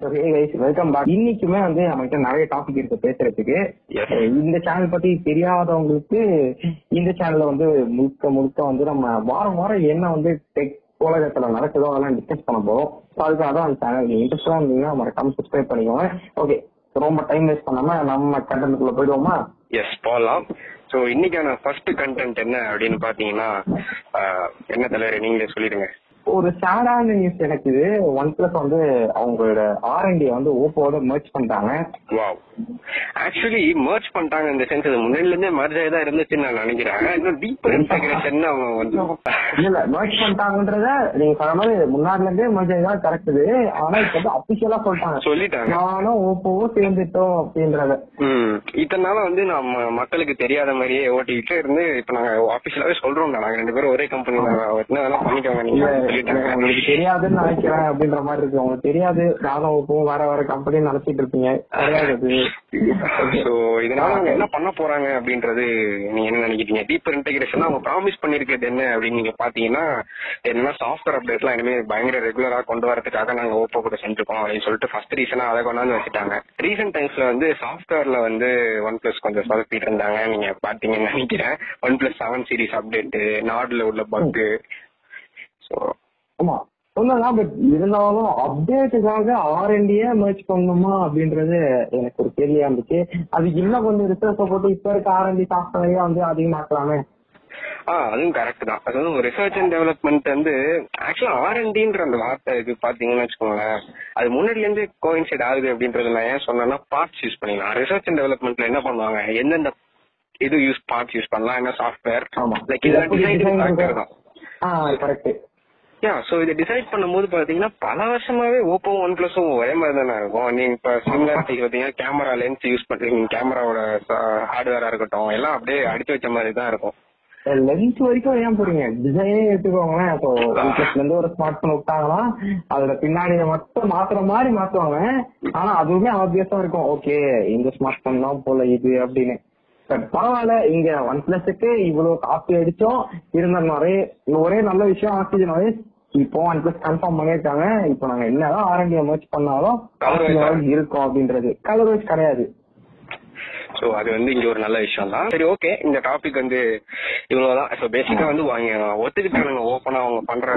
Welcome back இன்னைக்குமே வந்து நம்மகிட்ட நிறைய டாபிக் இருக்கு பேசுறதுக்கு. Yes. இந்த சேனல் பத்தி தெரியாதவங்களுக்கு இந்த சேனல்ல வந்து முழுக்க முழுக்க வந்து நம்ம வாரம் வாரம் என்ன வந்து டெக் உலகத்துல நடக்குதோ அதெல்லாம் டிஸ்கஸ் பண்ண போறோம். அதுக்காக தான் அந்த சேனல் நீங்க இன்ட்ரெஸ்டா இருந்தீங்கன்னா மறக்காம சப்ஸ்கிரைப் பண்ணிக்கோங்க. ஓகே ரொம்ப டைம் வேஸ்ட் பண்ணாம நம்ம கண்டென்ட்குள்ள போயிடுவோமா? எஸ் போகலாம் ஸோ இன்னைக்கான ஃபர்ஸ்ட் கண்டென்ட் என்ன அப்படின்னு பாத்தீங்கன்னா என்ன தலைவர் நீங்களே சொல்லிடுங்க. ஒரு சேடான நியூஸ் எனக்கு இது ஒன் பிளஸ் வந்து அவங்களோட ஆர்என்டி வந்து ஓப்போட merge பண்ணிட்டாங்க. ஆக்சுவலி மர்ஜ் பண்ணிட்டாங்க இந்த சென்ஸ் அது முன்னாடில இருந்தே மர்ஜ் ஆகி தான் இருந்துச்சுன்னு நான் நினைக்கிறேன். இன்னும் டீப்பர் இன்டகிரேஷன் அவங்க வந்து. இல்ல merge பண்ணிட்டாங்கன்றத நீங்க சொன்ன மாதிரி முன்னாடில இருந்தே merge ஆகிதான் கரெக்ட் ஆனா இப்ப வந்து அபிஷியலா சொல்லிட்டாங்க. சொல்லிட்டாங்க. நானும் ஓப்போவும் சேர்ந்துட்டோம் அப்படின்றத. இத்தனை நாளா வந்து நம்ம மக்களுக்கு தெரியாத மாதிரியே ஓட்டிக்கிட்டு இருந்து இப்ப நாங்க ஆபீஸ்லாவே சொல்றோம் நாங்க ரெண்டு பேரும் ஒரே கம்பெனி பண்ணிக்கோங்க நீங்க. உங்களுக்கு தெரியாதுன்னு நினைக்கிறேன் அப்படின்ற மாதிரி இருக்கு. உங்களுக்கு தெரியாது. நானும் ஓப்போவும் வேற வேற கம்பெனி நினைச்சிட்டு இருப்பீங்க இதனால அவங்க என்ன பண்ண போறாங்க அப்படின்றது நீங்க என்ன நினைக்கிறீங்க? டீப்பர் இன்டகிரேஷன் அவங்க ப்ராமிஸ் பண்ணிருக்கிறது என்ன அப்படின்னு நீங்க பாத்தீங்கன்னா என்னன்னா சாஃப்ட்வேர் அப்டேட்லாம் இனிமே பயங்கர ரெகுலரா கொண்டு வரதுக்காக நாங்க ஓப்போ கூட செஞ்சிருக்கோம் அப்படின்னு சொல்லிட்டு ஃபர்ஸ்ட் ரீசனா அதை கொண்டாந்து வச்சுட்டாங்க. ரீசெண்ட் டைம்ஸ்ல வந்து சாஃப்ட்வேர்ல வந்து ஒன் பிளஸ் கொஞ்சம் சொதப்பிட்டு இருந்தாங்க. நீங்க பாத்தீங்கன்னு நினைக்கிறேன். OnePlus seven series update நாடுல உள்ள பக்கு சோ ஆமா. சொன்னதான் பட் இருந்தாலும் அப்டேட்டுக்காக ஆர்என்டியே merge பண்ணணுமா அப்படின்றது எனக்கு ஒரு கேள்வியா இருந்துச்சு. அதுக்கு இன்னும் கொஞ்சம் ரிசர்ச் போட்டு இப்ப இருக்க ஆர்என்டி சாஃப்ட்வேரையே வந்து அதிகமாக்கலாமே? ஆ அதுவும் கரெக்ட் தான். அது வந்து ரிசர்ச் அண்ட் டெவலப்மெண்ட் வந்து ஆக்சுவலா ஆர்என்டின்ற அந்த வார்த்தை இது பாத்தீங்கன்னு வச்சுக்கோங்களேன் அது முன்னாடில இருந்து கோயின்சைட் ஆகுது அப்படின்றது நான் ஏன் சொன்னேன்னா பார்ட்ஸ் யூஸ் பண்ணிக்கலாம். ரிசர்ச் அண்ட் டெவலப்மெண்ட்ல என்ன பண்ணுவாங்க? எந்தெந்த இது யூஸ் பார்ட்ஸ் யூஸ் பண்ணலாம்? என்ன சாஃப்ட்வேர் லைக் இதெல்லாம் டிசைன்? தான் ஸோ யா சோ இதை டிசைட் பண்ணும்போது பாத்தீங்கன்னா பல வருஷமாவே ஓப்போ ஒன் பிளஸும் ஒரே மாதிரி தானே இருக்கும். நீங்க இப்ப சிமிலாரிட்டி பாத்தீங்கன்னா கேமரா லென்ஸ் யூஸ் பண்றீங்க. கேமராவோட ஹார்ட்வேரா இருக்கட்டும் எல்லாம் அப்படியே அடிச்சு வச்ச மாதிரி தான் இருக்கும் லென்ஸ் வரைக்கும் ஏன் போறீங்க டிசைனே எடுத்துக்கோங்களேன். இப்போ OnePlusல இருந்து ஒரு ஸ்மார்ட் போன் விட்டாங்கன்னா அதுல பின்னாடி மட்டும் மாத்துற மாதிரி மாத்துவாங்க. ஆனா அதுவுமே ஆப்வியஸா இருக்கும். ஓகே இந்த ஸ்மார்ட் போன் தான் போல இது அப்படின்னு. பட் பரவாயில்ல இங்க ஒன் பிளஸுக்கு இவ்வளவு காப்பி அடிச்சோம். இருந்த நிறைய ஒரே நல்ல விஷயம் ஆக்சிஜன் இப்போ ஒன் பிளஸ் கன்ஃபார்ம் பண்ணிருக்காங்க இப்போ நாங்க என்னதான் ஆர்என்டி merge பண்ணாலும்? Oxygen இருக்கும் அப்படின்றது. கலர் வைஸ் கிடையாது. சோ அது வந்து இங்க ஒரு நல்ல விஷயம் தான். சரி ஓகே இந்த டாபிக் வந்து இவ்வளவுதான். சோ பேசிக்கா வந்து வாங்க ஒத்துக்கிட்டாங்க ஓப்பனா அவங்க பண்ற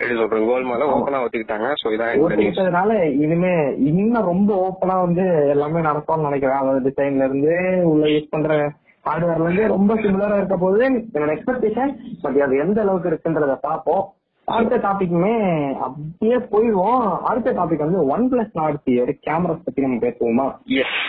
எப்படி சொல்றேன் கோல் மேல ஓப்பனா ஒத்துக்கிட்டாங்க. சோ இதான் ஒத்துக்கிட்டதுனால இனிமே இன்னும் ரொம்ப ஓப்பனா வந்து எல்லாமே நடக்கும்னு நினைக்கிறேன். அதாவது டிசைன்ல இருந்து உள்ள யூஸ் பண்ற ஹார்ட்வேர்ல இருந்து ரொம்ப சிமிலரா இருக்க போது என்னோட எக்ஸ்பெக்டேஷன் பட் அது எந்த அளவுக்கு இருக்குன்றத பார்ப்போம். அடுத்த டாபிக்குமே அப்படியே போயிடுவோம். அடுத்த டாபிக் வந்து OnePlus Nord rear cameras பத்தி நம்ம பேசுவோமா? எஸ்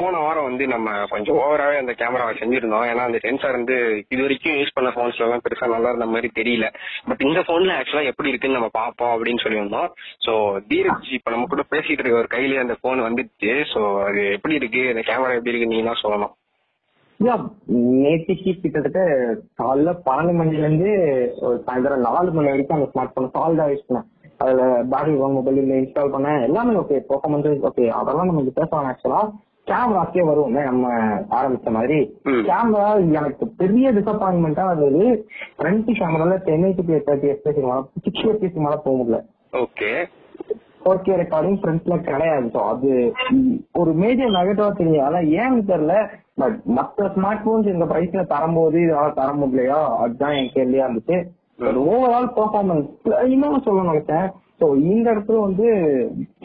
போன வாரம் வந்து நம்ம கொஞ்சம் ஓவராவே அந்த கேமராவை செஞ்சிருந்தோம். ஏன்னா அந்த சென்சார் வந்து இது வரைக்கும் யூஸ் பண்ண போன்ஸ்ல எல்லாம் பெருசா நல்லா இருந்த மாதிரி தெரியல. பட் இந்த போன்ல ஆக்சுவலா எப்படி இருக்குன்னு நம்ம பார்ப்போம் அப்படின்னு சொல்லியிருந்தோம். சோ தீரஜ் இப்ப நம்ம கூட பேசிட்டு இருக்க ஒரு கையிலேயே அந்த போன் வந்துச்சு. சோ அது எப்படி இருக்கு? அந்த கேமரா எப்படி இருக்கு நீங்க தான் சொல்லணும். நேற்றுக்கு கிட்டத்தட்ட காலைல பன்னெண்டு மணில இருந்து ஒரு சாயந்தரம் நாலு மணி வரைக்கும் அந்த ஸ்மார்ட் போன் சால்டா யூஸ் பண்ணேன் அதுல பேட்டரி மொபைல் இன்ஸ்டால் பண்ணேன். எல்லாமே ஓகே பெர்ஃபார்மன்ஸ் ஓகே அதெல்லாம் நமக்கு பேசலாம் ஆக்சுவலா கேமராக்கே வருவோமே நம்ம ஆரம்பிச்ச மாதிரி. கேமரா எனக்கு பெரிய டிசப்பாயின்மெண்டா இருந்தது. ஃப்ரண்ட் கேமரால ten eighty P thirty FPS மேல சிக்ஸ் எஸ்பிஎஸ் மேல போக முடியல. ஓகே ஃபோர் கே ரெக்கார்டிங் ஃப்ரண்ட்ஸ்ல கிடையாது. அது ஒரு மேஜர் நெகட்டிவா தெரியும். அதான் ஏன்னு தெரியல பட் மற்ற ஸ்மார்ட் போன்ஸ் இந்த பிரைஸ்ல தரும்போது இதனால தர முடியலையா? அதுதான் என் கேள்வியா இருந்துச்சு. ஓவரால் பெர்ஃபார்மன்ஸ் இன்னும் சொல்ல நினைச்சேன். ஸோ இந்த இடத்துல வந்து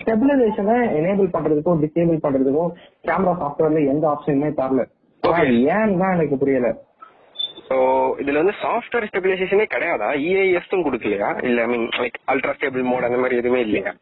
ஸ்டெபிலைசேஷனை எனேபிள் பண்றதுக்கும் டிசேபிள் பண்றதுக்கும் கேமரா சாஃப்ட்வேர்ல எந்த ஆப்ஷனுமே தரல. ஏன்னு தான் எனக்கு புரியல. சோ இதுல வந்து சாஃப்ட்வேர் ஸ்டெபிலைசேஷனே கிடையாதா? இஏஎஸ் கொடுக்கலையா? இல்ல I mean like ultra stable mode அந்த மாதிரி எதுவுமே இல்லையா?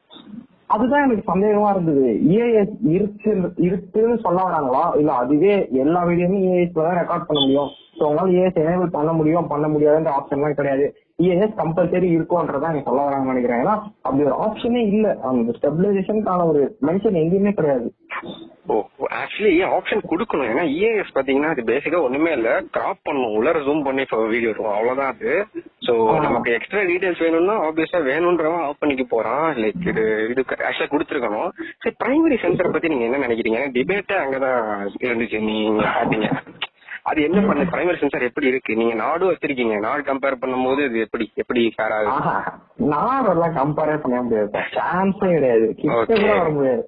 அதுதான் எனக்கு சந்தேகமா இருந்தது. இஏஎஸ் இருக்கு இருக்குன்னு சொல்ல வராங்களா? இல்ல அதுவே எல்லா வீடியோமே இஏஎஸ் தான் ரெக்கார்ட் பண்ண முடியும். ஸோ உங்களால இஏஎஸ் எனேபிள் பண்ண முடியும் பண்ண முடியாதுன்ற ஆப்ஷன்லாம் கிடையாது. இஏஎஸ் கம்பல்சரி இருக்கும்ன்றதான் எனக்கு சொல்ல வராங்கன்னு நினைக்கிறேன். ஏன்னா அப்படி ஒரு ஆப்ஷனே இல்ல. அந்த ஸ்டெபிலைசேஷனுக்கான ஒரு மென்ஷன் எங்கேயுமே கிடையாது. ஓ ஆக்சுவலி ஆப்ஷன் கொடுக்கணும்? ஏன்னா இஏஎஸ் பாத்தீங்கன்னா அது பேசிக்கா ஒண்ணுமே இல்ல. கிராப் பண்ணும். உள்ளர ஜூம் பண்ணி வீடியோ இருக்கும் அவ்வளவுதான் அது. சோ நமக்கு எக்ஸ்ட்ரா டீடைல்ஸ் வேணும்னா ஆப்வியஸா வேணும்ன்றவன் ஆஃப் பண்ணிக்க போறான். லைக் இது இது ஆக்சுவலா கொடுத்துருக்கணும். சரி பிரைமரி சென்சர் பத்தி நீங்க என்ன நினைக்கிறீங்க? டிபேட்டே அங்கதான் இருந்துச்சு. நீங்க பாத்தீங்க அது என்ன பண்ணு பிரைமரி சென்சார் எப்படி இருக்கு? நீங்க நாடும் வச்சிருக்கீங்க. நாடு கம்பேர் பண்ணும்போது இது எப்படி எப்படி ஃபேர் ஆகுது? எல்லாம் கம்பேரே பண்ண முடியாது சான்ஸே கிடையாது. கிட்ட Okay. கூட வர முடியாது.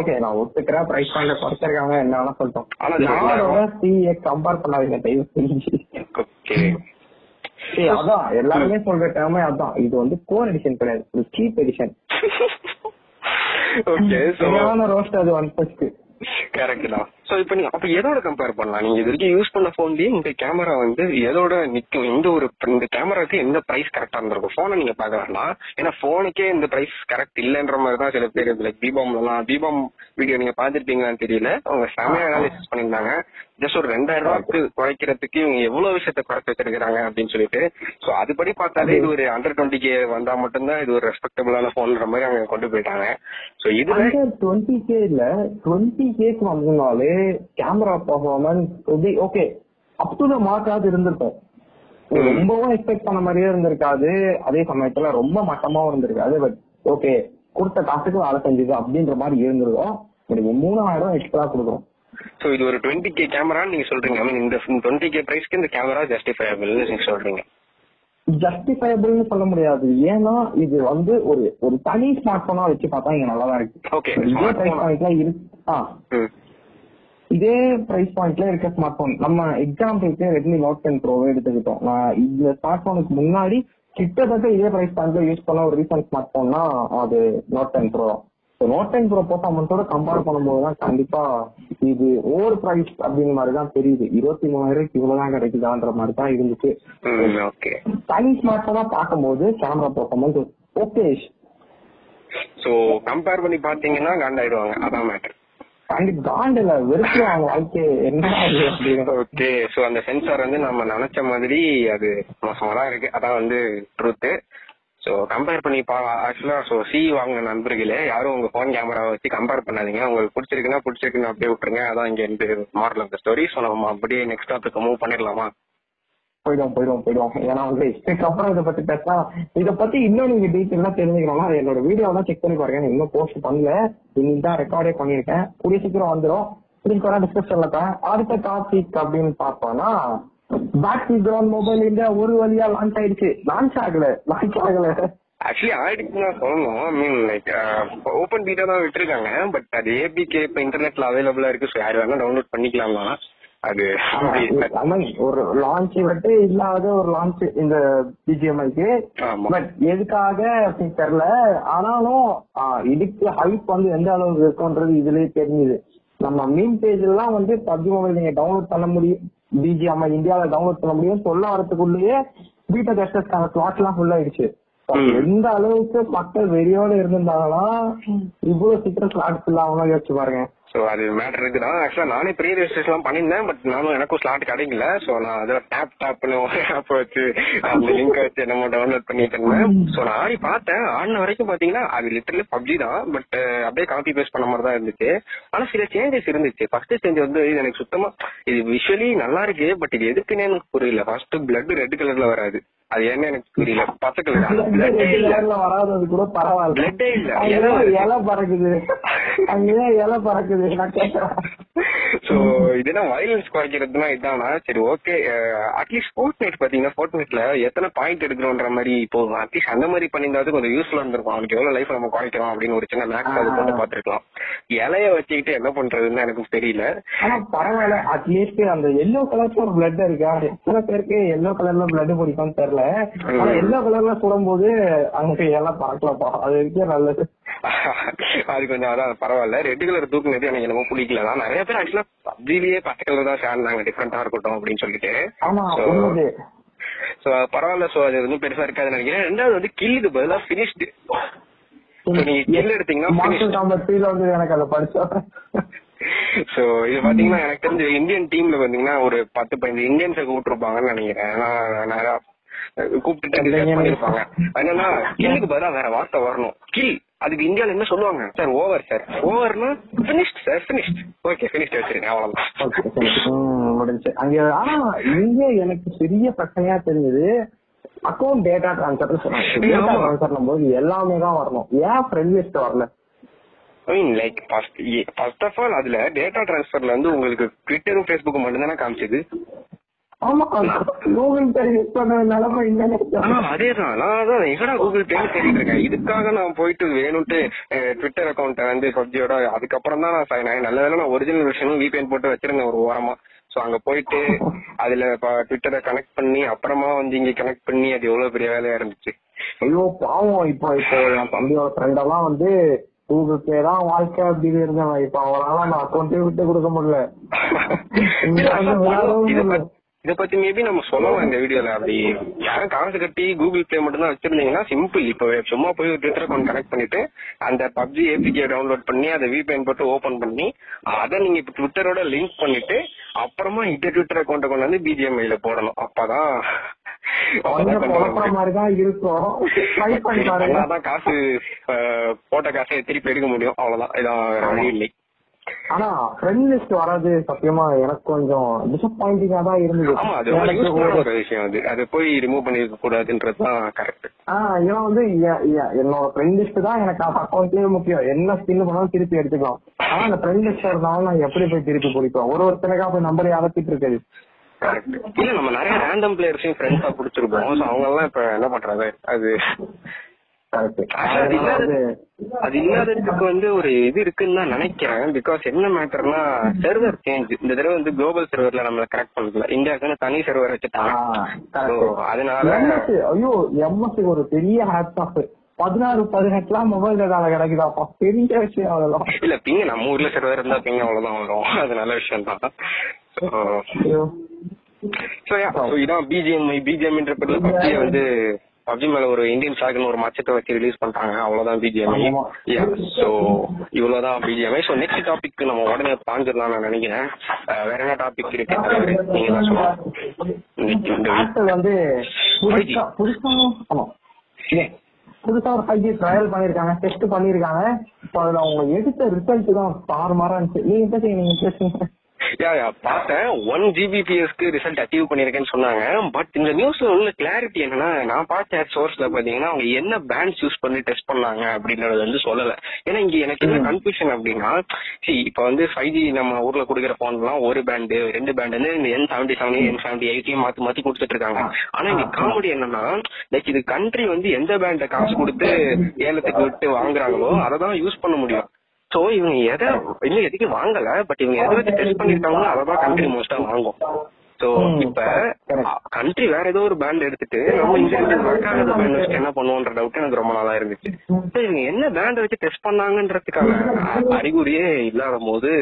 ஓகே நான் ஒத்துக்கிறேன். பிரைஸ் பாயிண்ட் குறைச்சிருக்காங்க. என்ன வேணா சொல்லிட்டோம் ஆனா அது நாடோட சிஏ கம்பேர் பண்ணாதீங்க தயவு செஞ்சு. ஓகே அதான். எல்லாருமே சொல்ற டேமே அதான். இது வந்து கோர் எடிஷன் கிடையாது. ஒரு சீப் எடிஷன் ஓகே சரியான ரோஸ்ட் அது ஒன் ஃபர்ஸ்ட் கரெக்ட் தான். சோ இப்போ நீங்க அப்ப எதோட கம்பேர் பண்ணலாம்? நீங்க இது வரைக்கும் யூஸ் பண்ண போன்லயே இந்த கேமரா வந்து எதோட நிக்கும்? எந்த ஒரு இந்த கேமராக்கு எந்த பிரைஸ் கரெக்டா இருந்திருக்கும்? போனை நீங்க பாக்க ஏன்னா போனுக்கே இந்த பிரைஸ் கரெக்ட் இல்லன்ற மாதிரி தான் சில பேர் லைக் தீபம்லாம் தீபம் வீடியோ நீங்க பாத்துருப்பீங்களான்னு தெரியல. அவங்க செமையா அனாலிசிஸ் பண்ணிருந்தாங்க ஜஸ்ட் ஒரு ரெண்டாயிரம் ரூபாய்க்கு குறைக்கிறதுக்கு இவங்க எவ்வளவு விஷயத்த குறைச்சு வச்சிருக்காங்க அப்படின்னு சொல்லிட்டு சோ அதுபடி பார்த்தாலே இது ஒரு அண்டர் டுவெண்ட்டி கே வந்தா மட்டும்தான் இது ஒரு ரெஸ்பெக்டபிளான போன்ற மாதிரி அவங்க கொண்டு போயிட்டாங்க. சோ இதுல டுவெண்ட்டி கே இல்ல டுவெண்ட்டி கேக்கு வந்ததுனாலே camera performance okay up to the மார்க்காவது இருந்திருக்கும். ரொம்பவும் எக்ஸ்பெக்ட் பண்ண மாதிரியே இருந்திருக்காது. அதே சமயத்துல ரொம்ப மட்டமாவும் இருந்திருக்காது. பட் ஓகே கொடுத்த காசுக்கு வேலை செஞ்சது அப்படின்ற மாதிரி இருந்திருக்கும். எனக்கு மூணாயிரம் எக்ஸ்ட்ரா கொடுக்குறோம் சோ இது ஒரு டுவெண்ட்டி கே கேமரான்னு நீங்க சொல்றீங்க. Mean, இந்த டுவெண்ட்டி கே பிரைஸ்க்கு இந்த கேமரா ஜஸ்டிஃபைபிள் நீங்க சொல்றீங்க. ஜஸ்டிஃபைபிள்னு சொல்ல முடியாது. ஏன்னா இது வந்து ஒரு ஒரு தனி ஸ்மார்ட் போனா வச்சு பார்த்தா இங்க நல்லா தான் இருக்கு. ஓகே இதே பிரைஸ் இருக்கு ஆ. இதே பிரைஸ் பாயிண்ட்ல இருக்க ஸ்மார்ட் போன் நம்ம எக்ஸாம்பிளுக்கு ரெட்மி நோட் டென் ப்ரோவே எடுத்துக்கிட்டோம். நான் இந்த ஸ்மார்ட் போனுக்கு முன்னாடி கிட்டத்தட்ட இதே பிரைஸ் பாயிண்ட்ல யூஸ் பண்ண ஒரு ரீசன்ட் ஸ்மார்ட் போன்னா அது note ten pro note ten pro போட்ட அமௌண்ட்டோட கம்பேர் பண்ணும்போது தான் கண்டிப்பா இது ஓவர் பிரைஸ் அப்படிங்கிற மாதிரி தான் தெரியுது. இருபத்தி மூணாயிரம் இவ்வளவுதான் கிடைக்குதான்ற மாதிரி தான் இருந்துச்சு. ஓகே தனி ஸ்மார்ட் போனா பார்க்கும்போது camera performance okay so compare பண்ணி பாத்தீங்கன்னா காண்டாயிடுவாங்க. அதான் மேட்டர் கண்டிப்பா காண்டில வெறுப்பு அவங்க வாழ்க்கை என்ன அது அப்படின்னு ஓகே சோ அந்த சென்சார் வந்து நம்ம நினைச்ச மாதிரி அது மோசமா தான் இருக்கு. அதான் வந்து ட்ரூத் ஸோ கம்பேர் பண்ணி பா ஆக்சுவலா சோ சி வாங்கின நண்பர்களே யாரும் உங்க போன் கேமராவை வச்சு கம்பேர் பண்ணாதீங்க. உங்களுக்கு பிடிச்சிருக்குன்னா பிடிச்சிருக்குன்னு அப்படியே விட்டுருங்க. அதான் இங்க இருந்து model of the story so நம்ம அப்படியே நெக்ஸ்ட் டாபிக் மூவ் பண்ணிடலாமா? போயிடும் போயிடும் போயிடும். ஏன்னா வந்து இதுக்கப்புறம் இதை பத்தி பேசினா இதை பத்தி இன்னும் நீங்க டீட்டெயிலா தெரிஞ்சுக்கணும்னா அது என்னோட வீடியோ எல்லாம் செக் பண்ணி பாருங்க. இன்னும் போஸ்ட் பண்ணல. இன்னைக்கு தான் ரெக்கார்டே பண்ணிருக்கேன் கூடிய சீக்கிரம் வந்துடும் இதுக்கு வர டிஸ்கிரிப்ஷன்ல இருக்கேன் அடுத்த டாபிக் அப்படின்னு பார்த்தோம்னா பேட்டரி கிரவுண்ட் மொபைல் இந்தியா ஒரு வழியா லான்ச் ஆயிடுச்சு. லான்ச் ஆகல. லான்ச் ஆகல. ஆக்சுவலி ஆயிடுச்சுன்னு தான் சொல்லணும். I mean like open beta தான் விட்டுருக்காங்க. பட் அது ஏபிகே இப்ப இன்டர்நெட்ல அவைலபிளா இருக்கு. ஸோ யார் வேணா டவுன்லோட் பண்ணிக்கலாம் தான் அது I mean, ஒரு லான்ச் விட்டு இல்லாத ஒரு லான்ச் இந்த பிஜிஎம்ஐக்கு பட் எதுக்காக அப்படின்னு தெரியல. ஆனாலும் இதுக்கு ஹைப் வந்து எந்த அளவுக்கு இருக்கும்ன்றது இதுலயே தெரிஞ்சுது. நம்ம மீன் பேஜ் எல்லாம் வந்து பப்ஜி மொபைல் நீங்க டவுன்லோட் பண்ண முடியும். பிஜிஎம்ஐ இந்தியாவில டவுன்லோட் பண்ண முடியும். சொல்ல வரதுக்குள்ளேயே பீட்டா டெஸ்டர்ஸ்க்கான ஸ்லாட் எல்லாம் ஃபுல் ஆயிடுச்சு. எந்த அளவுக்கு மக்கள் வெறியோட இருந்திருந்தாங்கன்னா இவ்வளவு சீக்கிரம் ஸ்லாட் ஃபுல் ஆகணும் யோசிச்சு பாருங்க. ஸோ அது மேட்டர் இருக்குதான் ஆக்சுவலா நானே ப்ரீ ரெஜிஸ்ட்ரேஷன் பண்ணியிருந்தேன் பட் நானும் எனக்கும் ஸ்லாட் கிடைக்கல. ஸோ நான் அதில் டேப் டேப்னு ஒரு ஆப் வச்சு அந்த லிங்க் வச்சு என்னமோ டவுன்லோட் பண்ணிட்டு இருந்தேன் ஸோ நான் ஆடி பார்த்தேன். ஆடின வரைக்கும் பார்த்தீங்கன்னா அது லிட்டரலி பப்ஜி தான். பட் அப்படியே காப்பி பேஸ்ட் பண்ண மாதிரி தான் இருந்துச்சு. ஆனால் சில சேஞ்சஸ் இருந்துச்சு. ஃபர்ஸ்ட் சேஞ்ச் வந்து இது எனக்கு சுத்தமா இது விஷுவலி நல்லா இருக்கு பட் இது எதுக்குன்னு எனக்கு புரியல. ஃபர்ஸ்ட் பிளட் ரெட் கலர்ல வராது. அது என்ன எனக்கு புரியல. கலர் கலர்ல வராதது கூட பரவாயில்ல. பிளட்டே இல்ல. இலை பறக்குது. அங்கேயே இலை பறக்குது. சோ இதுனா வயலன்ஸ் குறைக்கிறதுனா இதானா? சரி ஓகே அட்லீஸ்ட் ஃபோர்ட் நைட் பாத்தீங்கன்னா ஃபோர்ட் நைட்ல எத்தனை பாயிண்ட் எடுக்கிறோன்ற மாதிரி இப்போ அட்லீஸ்ட் அந்த மாதிரி பண்ணியிருந்தாலும் கொஞ்சம் யூஸ்ஃபுல்லா இருந்திருக்கும். அவனுக்கு எவ்வளவு லைஃப் நம்ம குறைக்கிறோம் அப்படின்னு ஒரு சின்ன மேக்ஸ் அது போட்டு பாத்துருக்கலாம் இலைய வச்சுக்கிட்டு என்ன பண்றதுன்னு எனக்கு தெரியல. ஆனா பரவாயில்ல. அட்லீஸ்ட் அந்த எல்லோ கலர்ல ஒரு பிளட் இருக்கா? எத்தனை பேருக்கு எல்லோ கலர்ல பிளட் பிடிக்கும்னு தெரியல. ஆனா எல்லோ கலர்ல சுடும்போது அங்க எல்லாம் பறக்கலப்பா. அது வரைக்கும் நல்லது. அது கொஞ்சம் அதான் பரவாயில்ல. ரெட் கலர் தூக்குனது எனக்கு என்னமோ பிடிக்கல. தான் நிறைய பேர் ஆக்சுவலா பப்ஜிலேயே பச்சை கலர் தான் சேர்ந்தாங்க டிஃப்ரெண்டா இருக்கட்டும் அப்படின்னு சொல்லிட்டு. ஆமா சோ பரவாயில்ல. சோ அது வந்து பெருசா இருக்காதுன்னு நினைக்கிறேன். ரெண்டாவது வந்து கில்லுக்கு பதிலா பினிஷ்டு நீங்க கில் எடுத்தீங்கன்னா எனக்கு அதை படிச்சோம் சோ இது பாத்தீங்கன்னா எனக்கு தெரிஞ்ச இந்தியன் டீம்ல பாத்தீங்கன்னா ஒரு பத்து பதினஞ்சு இந்தியன்ஸை கூப்பிட்டுருப்பாங்கன்னு நினைக்கிறேன். நான் நிறைய கூப்பிட்டுட்டு டிஸ்கஸ் பண்ணிருப்பாங்க. என்னன்னா கில்லுக்கு பதிலா வேற வார்த்தை வரணும். கில் அதுக்கு இந்தியால என்ன சொல்லுவாங்க? Sir over sir ஓவர்னா finished sir finished okay finished வச்சிருங்க அவ்வளவுதான். Okay, சரி. ம், முடிஞ்சுச்சு அங்க ஆனா இங்க எனக்கு பெரிய பிரச்சனையா தெரிஞ்சது அக்கௌண்ட் டேட்டா டிரான்ஸ்ஃபர் சொன்னாங்க. டேட்டா ஆமா. டிரான்ஸ்ஃபர் போது எல்லாமே தான் வரணும். ஏன் ஃப்ரெண்ட் லிஸ்ட் வரல? I mean like first first of all அதுல டேட்டா டிரான்ஸ்ஃபர்ல வந்து உங்களுக்கு ட்விட்டரும் ஃபேஸ்புக்கும் மட்டும் தானே காமிச்சது. ஆமா கூகுள் பே யூஸ் பண்ண நிலைமை அதேதான். நான் அதான் எங்கடா கூகுள் பே தேடிட்டு இருக்கேன். இதுக்காக நான் போயிட்டு வேணும்ட்டு ட்விட்டர் அக்கௌண்ட்டை வந்து பப்ஜியோட அதுக்கப்புறம் தான் நான் நல்ல வேளை நான் ஒரிஜினல் விஷயம் VPN போட்டு வச்சிருந்தேன் ஒரு ஓரமா. சோ அங்க போயிட்டு அதுல ட்விட்டரை கனெக்ட் பண்ணி அப்புறமா வந்து இங்க கனெக்ட் பண்ணி அது எவ்வளவு பெரிய வேலையா இருந்துச்சு. ஐயோ பாவம். இப்போ இப்போ என் தம்பியோட ஃப்ரெண்ட் எல்லாம் வந்து கூகுள் பே தான் வாழ்க்கை அப்படின்னு இருந்தவன் இப்ப அவனால அந்த அக்கௌண்ட்டே விட்டு கொடுக்க முடியல. இத. பத்தி- மேபி நம்ம சொல்லலாம் இந்த வீடியோல அப்படி யாரும் காசு கட்டி கூகுள் பே மட்டும் தான் வச்சிருந்தீங்கன்னா சிம்பிள் இப்போ சும்மா போய் ட்விட்டர் அக்கௌண்ட் கனெக்ட் பண்ணிட்டு அந்த பப்ஜி ஏபிகே டவுன்லோட் பண்ணி அதை VPN போட்டு ஓபன் பண்ணி அதை நீங்க இப்ப ட்விட்டரோட லிங்க் பண்ணிட்டு அப்புறமா இந்த ட்விட்டர் அக்கௌண்ட்டை கொண்டு வந்து பிஜிஎம்ஐல போடணும். அப்பதான் காசு போட்ட காசை திருப்பி எடுக்க முடியும். அவ்வளவுதான். இதான் வழி இல்லை. ஆனா ஃப்ரெண்ட் லிஸ்ட் வராது சத்தியமா எனக்கு கொஞ்சம் டிசப்பாயிண்டிங்கா தான் இருந்தது. ஆமா அது ஒரு- விஷயம் அது. அதை போய் ரிமூவ் பண்ணிருக்க கூடாதுன்றதுதான் கரெக்ட் ஆஹ் ஏன்னா வந்து என்னோட ஃப்ரெண்ட் லிஸ்ட் தான் எனக்கு அக்கௌண்ட்லயே முக்கியம். என்ன ஸ்கில் பண்ணாலும் திருப்பி எடுத்துக்கலாம். ஆனா அந்த ஃப்ரெண்ட் லிஸ்ட் இருந்தாலும் நான் எப்படி போய் திருப்பி பிடிப்பேன்? ஒரு ஒருத்தருக்கா போய் நம்பர் அழைச்சிட்டு இருக்குது கரெக்ட் இல்ல நம்ம நிறைய ரேண்டம் பிளேயர்ஸையும் ஃப்ரெண்ட்ஸா புடிச்சிருப்போம். சோ அவங்க எல்லாம் இப்ப என்ன பண்றது? அது அது இல்லாத அது இல்லாததுக்கு வந்து ஒரு இது இருக்குன்னு தான் நினைக்கிறேன். பிகாஸ் என்ன மேட்டர்னா சர்வர் சேஞ்ச் இந்த தடவை வந்து குளோபல் சர்வர்ல நம்மள கனெக்ட் பண்ணல. இந்தியாவுக்குன்னு தனி சர்வர் வச்சுட்டாங்க. அதனால ஐயோ எம்எஸ் ஒரு பெரிய ஹேட்ஸ் ஆஃப் பதினாறு பதினெட்டுலாம் மொபைல் டேட்டால கிடைக்குதாப்பா பெரிய விஷயம் அதெல்லாம். இல்ல பிங்க நம்ம ஊர்ல சர்வர் இருந்தா பிங்க அவ்வளவுதான் வரும். அது நல்ல விஷயம் தான். சோ இதான் பிஜிஎம் பிஜிஎம்ன்ற பேர்ல பப்ஜி வந்து பப்ஜி மேல ஒரு இந்தியன் ஃபிளாக்னு ஒரு மச்சத்தை வச்சு ரிலீஸ் பண்ணிட்டாங்க அவ்வளவுதான் பிஜிஎம்ஐ. சோ இவ்வளவுதான் பிஜிஎம்ஐ சோ நெக்ஸ்ட் டாபிக் நம்ம உடனே பாஞ்சிடலாம் நான் நினைக்கிறேன். அஹ் வேற என்ன டாபிக் இருக்கு? நீங்க தான் ஆப்பிள் வந்து புதுசா புதுசா ஆமா. புதுசா ஒரு ஃபைவ் ஜி ட்ரையல் பண்ணிருக்காங்க டெஸ்ட் பண்ணிருக்காங்க அதுல அவங்க எடுத்த ரிசல்ட் தான் தாறுமாறா இருந்துச்சு. நீங்க பேசுங்க நீங்க பேசுங்க பார்த்தேன். ஒன் ஜிபிபிஎஸ்க்கு ரிசல்ட் அச்சீவ் பண்ணிருக்கேன்னு சொன்னாங்க. பட் இந்த நியூஸ்ல உள்ள கிளாரிட்டி என்னன்னா நான் பார்த்த சோர்ஸ்ல பாத்தீங்கன்னா அவங்க என்ன பேண்ட்ஸ் யூஸ் பண்ணி டெஸ்ட் பண்ணாங்க அப்படின்றது வந்து சொல்லல. ஏன்னா இங்க எனக்கு என்ன கன்ஃபியூஷன் அப்படின்னா see இப்ப வந்து ஃபைவ் ஜி நம்ம ஊர்ல கொடுக்குற போன் எல்லாம் ஒரு பேண்டு ரெண்டு பேண்ட் வந்து இந்த N seventy seven N seventy எயிட்டையும் மாத்தி மாத்தி கொடுத்துட்டு இருக்காங்க. ஆனா இங்க காமெடி என்னன்னா லைக் இது கண்ட்ரி வந்து எந்த பேண்ட காசு கொடுத்து ஏலத்துக்கு விட்டு வாங்குறாங்களோ அதை தான் யூஸ் பண்ண முடியும். சோ இவங்க எதை இன்னும் எதுக்கு வாங்கல பட் இவங்க எதை வச்சு டெஸ்ட் பண்ணிருக்காங்களோ அதை தான் கண்ட்ரி மோஸ்டா வாங்கும் சோ இப்ப. கண்ட்ரி வேற ஏதோ ஒரு பேண்ட் எடுத்துட்டு நம்ம இந்த பேண்ட் வச்சு என்ன பண்ணுவோன்ற டவுட் எனக்கு ரொம்ப நாளா இருந்துச்சு இவங்க என்ன பேண்ட் வச்சு டெஸ்ட் பண்ணாங்கன்றதுக்கான அறிகுறியே இல்லாத போது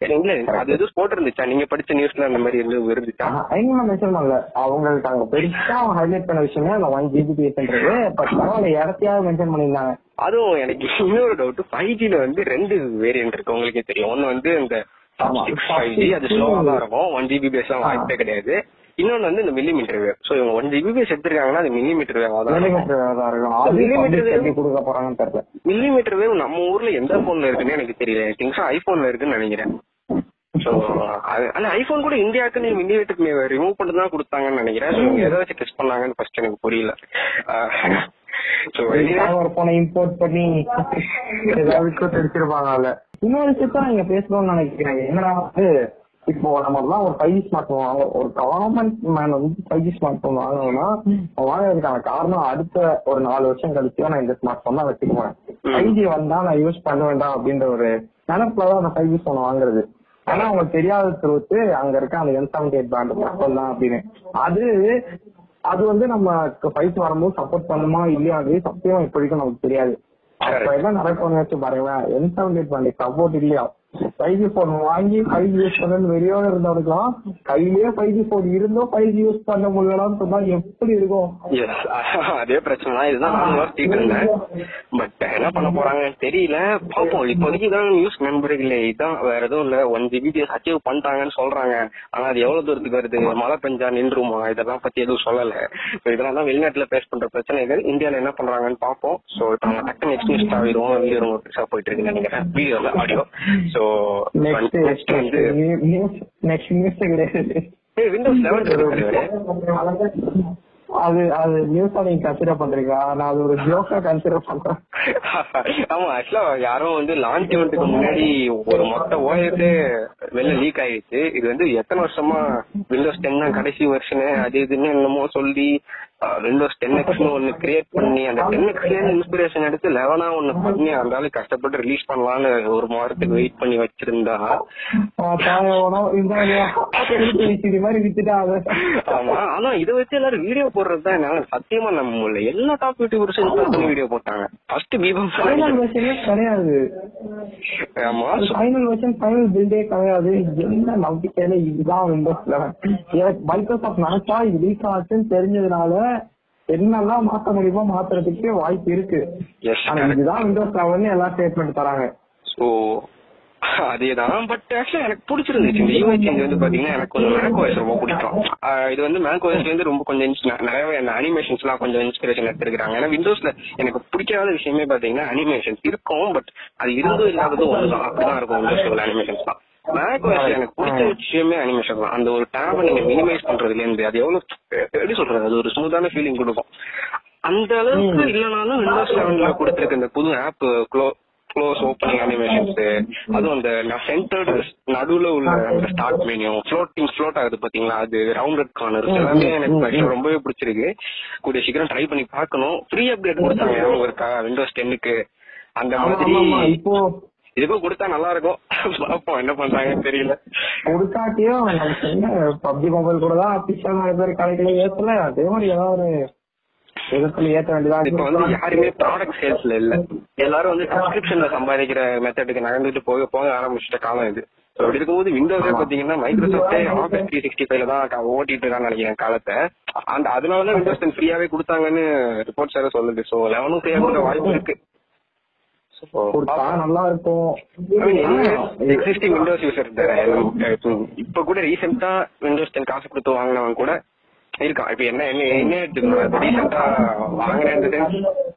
இல்ல அது எதுவும் போட்டிருந்துச்சா? நீங்க படிச்ச நியூஸ்ல அந்த மாதிரி எதுவும் இருந்துச்சா எங்க மென்ஷன் பண்ணல. அவங்களுக்கு அங்க பெருசா ஹைலைட் பண்ண விஷயமே அந்த ஒன் ஜிபிபிஎஸ்ன்றது பட் பரவாயில்ல இடத்தையாவது மென்ஷன் பண்ணியிருந்தாங்க. அதுவும் எனக்கு இன்னொரு டவுட் ஃபைவ் ஜில வந்து ரெண்டு வேரியன்ட் இருக்கு உங்களுக்கே தெரியும். ஒன்னு வந்து இந்த ஆமா. ஃபைவ் ஜி அது ஸ்லோவா தான் இருக்கும். ஒன் ஜிபி பேஸ் எல்லாம் வாய்ப்பே கிடையாது. இன்னொன்னு வந்து இந்த மில்லிமீட்டர் வேவ் சோ இவங்க ஒன் ஜிபி பேஸ் எடுத்திருக்காங்கன்னா அது மில்லிமீட்டர் வேவா தான் மில்லிமீட்டர் எப்படி கொடுக்க போறாங்கன்னு தெரியல. மில்லிமீட்டர் வேவ் நம்ம ஊர்ல எந்த போன்ல இருக்குன்னு எனக்கு தெரியல. திங்ஸ் ஐபோன்ல இருக்குன்னு நினைக்கிறேன். சோ ஆனா ஐபோன் கூட இந்தியாவுக்கு நீ மில்லிமீட்டர் ரிமூவ் பண்ணி தான் கொடுத்தாங்கன்னு நினைக்கிறேன். So, இவங்க எதை வச்சு டெஸ்ட் பண்ணாங்கன்னு ஃபர்ஸ்ட் எனக்கு புரியல. சோ ஒரு போனை இம்போர்ட் பண்ணி ஏதாவது தெரிச்சிருப்பாங்க அதுல. இன்னொரு விஷயத்த நீங்க பேசணும்னு நினைக்கிறேன் என்னன்னா வந்து இப்போ நம்ம ஒரு ஃபைவ் ஜி ஸ்மார்ட் போன் வாங்க ஒரு கவர்மெண்ட் மேன் வந்து ஃபைவ் ஜி ஸ்மார்ட் போன் வாங்கணும்னா வாங்குறதுக்கான காரணம் அடுத்த ஒரு நாலு வருஷம் கழிச்சு நான் இந்த ஸ்மார்ட் போன் தான் வச்சுக்க போறேன். ஃபைவ் ஜி வந்தா நான் யூஸ் பண்ண வேண்டாம் அப்படின்ற ஒரு நினைப்புல தான் அந்த ஃபைவ் ஜி போன் வாங்குறது. ஆனா அவங்களுக்கு தெரியாத திருவத்து அங்க இருக்க அந்த என் செவன்டி எயிட் பேண்ட் தான் அப்படின்னு. அது அது வந்து நம்ம ஃபைட் வரும்போது சப்போர்ட் பண்ணுமா இல்லையா அது சத்தியம் இப்போதைக்கும் நமக்கு தெரியாது. அப்ப என்ன நடக்கும்னு வச்சு பாருங்களேன் N seventy eight band support இல்லையா? ஃபைவ் ஜி போன் வாங்கி ஃபைவ் ஜி யூஸ் பண்ணு வெளியோட இருந்தவனுக்கலாம் கையிலேயே ஃபைவ் ஜி போன் இருந்தும் ஃபைவ் ஜி யூஸ் பண்ண முடியலன்னு சொன்னா எப்படி இருக்கும்? அதே பிரச்சனை தான் இதுதான் நானும் யோசிச்சுட்டு இருந்தேன் பட் என்ன பண்ண போறாங்கன்னு தெரியல. பாப்போம் இப்போதைக்கு தான் நியூஸ் நண்பர்களே இதான் வேற எதுவும் இல்ல. ஒன் ஜிபிபிஎஸ் அச்சீவ் பண்ணிட்டாங்கன்னு சொல்றாங்க. ஆனா அது எவ்வளவு தூரத்துக்கு வருது? மழை பெஞ்சா நின்றுமா இதெல்லாம் பத்தி எதுவும் சொல்லல. இதெல்லாம் தான் வெளிநாட்டுல பேஸ் பண்ற பிரச்சனைகள். இந்தியால என்ன பண்றாங்கன்னு பாப்போம் சோ இப்போ நம்ம டக்கு நெக்ஸ்ட் நியூஸ் ஆகிடுவோம் வெளியே ரொம்ப பெருசா போயிட்டு இருக்குன்னு நினைக்கிறேன். வீடியோல audio so next next news கிடையாது அது அது நியூஸா நீங்க கன்சிடர் பண்றீங்க நான் அது ஒரு ஜோக்கா கன்சிடர் பண்றேன். ஆமா ஆக்சுவலா யாரும் வந்து லான்ச் இவெண்ட்டுக்கு முன்னாடி ஒரு மொத்த ஓஎஸ் வெளில லீக் ஆயிடுச்சு. இது வந்து எத்தனை வருஷமா விண்டோஸ் டென் தான் கடைசி வெர்ஷனு அது இதுன்னு என்னமோ சொல்லி விண்டோஸ் டென் எக்ஸ்னு ஒன்னு கிரியேட் பண்ணி அந்த டென் எக்ஸ்ல இன்ஸ்பிரேஷன் எடுத்து லெவனா ஒன்னு பண்ணி அந்த கஷ்டப்பட்டு ரிலீஸ் பண்ணலாம்னு ஒரு வாரத்துக்கு வெயிட் பண்ணி வச்சிருந்தா. ஆமா ஆனா இதை வச்சு எல்லாரும் வீடியோ போடுறது தான் என்னால சத்தியமா நம்ம முடியல. எல்லா டாப் யூடியூபர்ஸ் இன்ஸ்டால் பண்ணி வீடியோ போட்டாங்க. ஃபர்ஸ்ட் பீபம் கிடையாது. ஆமா ஃபைனல் வெர்ஷன் ஃபைனல் பில்டே கிடையாது. என்ன நம்பிக்கையில இதுதான் விண்டோஸ் லெவன் மைக்ரோசாஃப்ட் நினைச்சா இது லீக் ஆச்சுன்னு தெரிஞ்சதுனால என்னெல்லாம் மாத்த முடியுமோ மாத்துறதுக்கு வாய்ப்பு இருக்கு. ஆனா இதுதான் விண்டோஸ் லெவன் எல்லாம் ஸ்டேட்மெண்ட் தராங்க. சோ அதேதான் பட் ஆக்சுவலா எனக்கு பிடிச்சிருந்துச்சு. யூஐ சேஞ்ச் வந்து பாத்தீங்கன்னா எனக்கு கொஞ்சம் மேக் வாய்ஸ் ரொம்ப பிடிக்கும். இது வந்து மேக் வாய்ஸ்ல இருந்து ரொம்ப கொஞ்சம் அந்த அனிமேஷன்ஸ் எல்லாம் கொஞ்சம் இன்ஸ்பிரேஷன் எடுத்திருக்காங்க ஏன்னா விண்டோஸ்ல எனக்கு பிடிக்காத விஷயமே பாத்தீங்கன்னா அனிமேஷன்ஸ் இருக்கும் பட் அது இருந்தும் இல்லாததும் ஒண்ணுதான். அப்படிதான் இருக்கும் விண்டோஸ்ல அனிமேஷன்ஸ் தான். மேக் எனக்கு பிடிச்ச விஷயமே அனிமேஷன் தான் அந்த ஒரு டேபை நீங்க மினிமைஸ் பண்றதுல இருந்து அது எவ்வளவு எப்படி சொல்றது? அது ஒரு ஸ்மூத்தான ஃபீலிங் கொடுக்கும். அந்த அளவுக்கு இல்லைனாலும் விண்டோஸ் லெவன்ல கொடுத்திருக்க இந்த புது ஆப் க்ளோ க்ளோஸ் ஓப்பனிங் அனிமேஷன்ஸ் அதுவும் அந்த சென்டர்டு நடுவுல உள்ள அந்த ஸ்டார்ட் மெனியூ ஃப்ளோட்டிங் ஃப்ளோட் ஆகுது பாத்தீங்களா? அது ரவுண்டட் கார்னர் எல்லாமே எனக்கு ரொம்பவே பிடிச்சிருக்கு. கூடிய சீக்கிரம் ட்ரை பண்ணி பார்க்கணும். ஃப்ரீ அப்டேட் கொடுத்தாங்க. ஞாபகம் இருக்கா விண்டோஸ் டென்னுக்கு அந்த மாதிரி இப்போ இதுக்கும் கொடுத்தா நல்லா இருக்கும் பார்ப்போம் என்ன பண்றாங்கன்னு தெரியல. என்ன பப்ஜி மொபைல் கூட தான் அபிஷியல் நிறைய பேர் கடைகளை ஏத்தல. அதே மாதிரி ஏதாவது விதத்துல ஏத்த வேண்டியதான் இப்ப வந்து யாருமே ப்ராடக்ட் சேல்ஸ்ல இல்ல. எல்லாரும் வந்து சப்ஸ்கிரிப்ஷன்ல சம்பாதிக்கிற மெத்தடுக்கு நகர்ந்துட்டு போக போக ஆரம்பிச்சிட்ட காலம் இது. அப்படி இருக்கும்போது விண்டோஸே பாத்தீங்கன்னா மைக்ரோசாஃப்டே ஆஃபீஸ் த்ரீ சிக்ஸ்டி ஃபைவ்ல தான் ஓட்டிட்டு இருக்கான்னு நினைக்கிறேன் காலத்தை. அந்த அதனாலதான் விண்டோஸ் டென் ஃப்ரீயாவே கொடுத்தாங்கன்னு ரிப்போர்ட்ஸ் வேற சொல்லுது. சோ லெவனும் ஃப்ரீயா கொடுக்க வாய்ப்பு இருக்கு. நல்லா இருக்கும் எக்ஸிஸ்டிங் விண்டோஸ் யூசர் இப்ப கூட ரீசெண்டா விண்டோஸ் டென் காசு கொடுத்து வாங்கினவன் கூட இருக்கான். இப்ப என்ன என்ன என்ன ரீசெண்டா வாங்கினது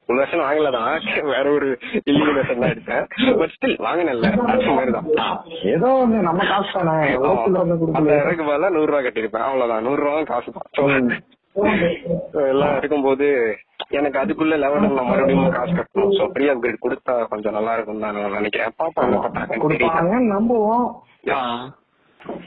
ஒரு வருஷம் வாங்கலதான் வேற ஒரு இல்லீகல் வருஷம் தான் எடுத்தேன். பட் ஸ்டில் வாங்கினல அந்த மாதிரிதான் ஏதோ ஒண்ணு நம்ம காசு தானே. நூறு ரூபாய் கட்டிருப்பேன் அவ்வளவுதான். நூறு ரூபா காசு தான். எல்லாம் இருக்கும்போது எனக்கு அதுக்குள்ள லெவல் நான் மறுபடியும் காசு கட்டணும். சோ ஃப்ரீ அப்கிரேட் கொடுத்தா கொஞ்சம் நல்லா இருக்கும் தான் நான் நினைக்கிறேன். கொடுப்பாங்கன்னு நம்புவோம்.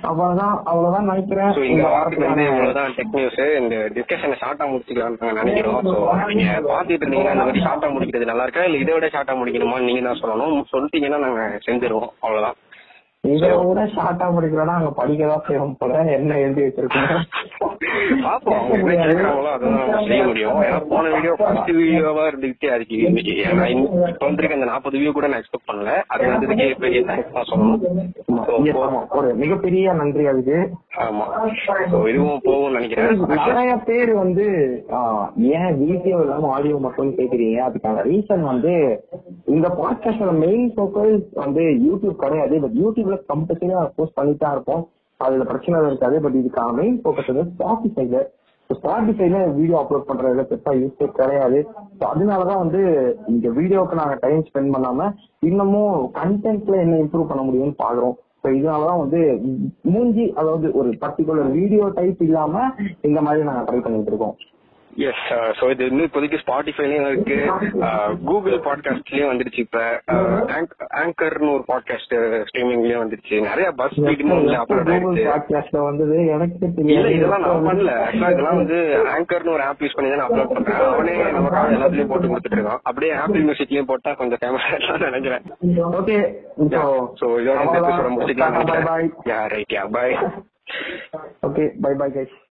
அவ்வளவுதான் அவ்வளவுதான் நினைக்கிறேன். So, இந்த வாரத்துக்கு வந்து இவ்வளவுதான் டெக் நியூஸ் இந்த டிஸ்கஷனை ஷார்ட்டா முடிச்சுக்கலாம்னு நாங்க நினைக்கிறோம். சோ நீங்க பாத்துட்டு இருந்தீங்கன்னா இந்த மாதிரி ஷார்ட்டா முடிக்கிறது நல்லா இருக்கா? இல்ல இதை விட ஷார்ட்டா முடிக்கணுமா நீங்க தான் சொல்லணும். சொல்லிட்டீங்கன்னா நாங்க செஞ்சிருவோம். அவ்வளவுதான். இதை விட ஷார்ட்டா முடிக்கிறோம்னா அங்க படிக்கதான் போல என்ன எழுதி வச்சிருக்கோம் போன வீடியோ ஃபர்ஸ்ட் வீடியோவா இருந்துகிட்டே இப்ப வந்திருக்க அந்த நாற்பது கூட நான் எக்ஸ்பெக்ட் பண்ணல. அது வந்ததுக்கே பெரிய தேங்க்ஸ் தான் சொல்லணும். So, Yes, ஆமா. ஒரு மிகப்பெரிய நன்றி அதுக்கு. ஆமா. இதுவும் நினைக்கிறேன். நிறைய பேர் வந்து ஏன் வீடியோ இல்லாம ஆடியோ மட்டும் கேக்குறீங்க? அதுக்கான ரீசன் வந்து இந்த பாட்காஸ்டோட மெயின் ஃபோக்கஸ் வந்து யூடியூப் கிடையாது. பட் டைம்ல கம்பல்சரியா போஸ்ட் பண்ணிட்டு தான் இருப்போம். அதுல பிரச்சனை இருக்காது. பட் இதுக்கான மெயின் ஃபோக்கஸ் வந்து ஸ்பாட்டிஃபைல ஸ்பாட்டிஃபைல வீடியோ அப்லோட் பண்றதுல பெருசா யூஸ் கிடையாது. அதனாலதான் வந்து இங்க வீடியோக்கு நாங்க டைம் ஸ்பெண்ட் பண்ணாம இன்னமும் கண்டென்ட்ல என்ன இம்ப்ரூவ் பண்ண முடியும்னு பாக்குறோம். ஸோ இதனாலதான் வந்து மூஞ்சி அதாவது ஒரு பர்டிகுலர் வீடியோ டைப் இல்லாம இந்த மாதிரி நாங்க ட்ரை பண்ணிட்டு இருக்கோம். எஸ் சோ இது இன்னும் இப்போதைக்கு ஸ்பாட்டிஃபைலயும் இருக்கு. கூகுள் பாட்காஸ்ட்லயும் வந்துருச்சு இப்ப. ஆங்கர்னு ஒரு பாட்காஸ்ட் ஸ்ட்ரீமிங்லயும் வந்துருச்சு. நிறைய பஸ் பாட்காஸ்ட்ல வந்தது. எனக்கு இல்ல இதெல்லாம் நான் பண்ணல. ஆக்சுவலா இதெல்லாம் வந்து ஆங்கர்னு ஒரு ஆப் யூஸ் பண்ணி தான் அப்லோட் பண்றேன். அவனே நமக்காக எல்லாத்துலயும் போட்டு கொடுத்துட்டு இருக்கான். அப்படியே ஆப்பிள் மியூசிக்லயும் போட்டா கொஞ்சம் கேமரா நினைக்கிறேன். ஓகே சோ இதோட முடிச்சுக்கலாம். Right yeah bye okay bye bye guys